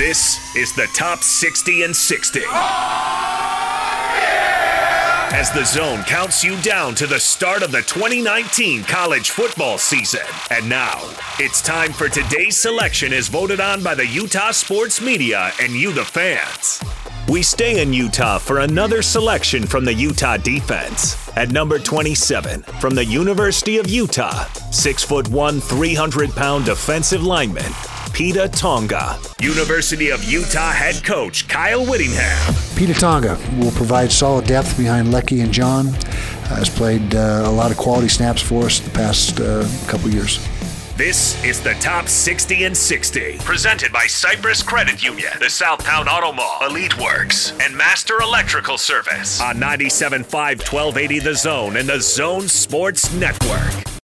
This is the top 60 and 60. As the zone counts you down to the start of the 2019 college football season. And now, it's time for today's selection as voted on by the Utah sports media and you, the fans. We stay in Utah for another selection from the Utah defense. At number 27, from the University of Utah, 6 foot 1, 300 pound defensive lineman, Pita Tonga. University of Utah head coach Kyle Whittingham. Pita Tonga will provide solid depth behind Leki and John. Uh, has played uh, a lot of quality snaps for us the past uh, couple years. This is the Top 60 and 60, presented by Cypress Credit Union, the Southtown Auto Mall, Elite Works, and Master Electrical Service on 97.5 1280 The Zone and the Zone Sports Network.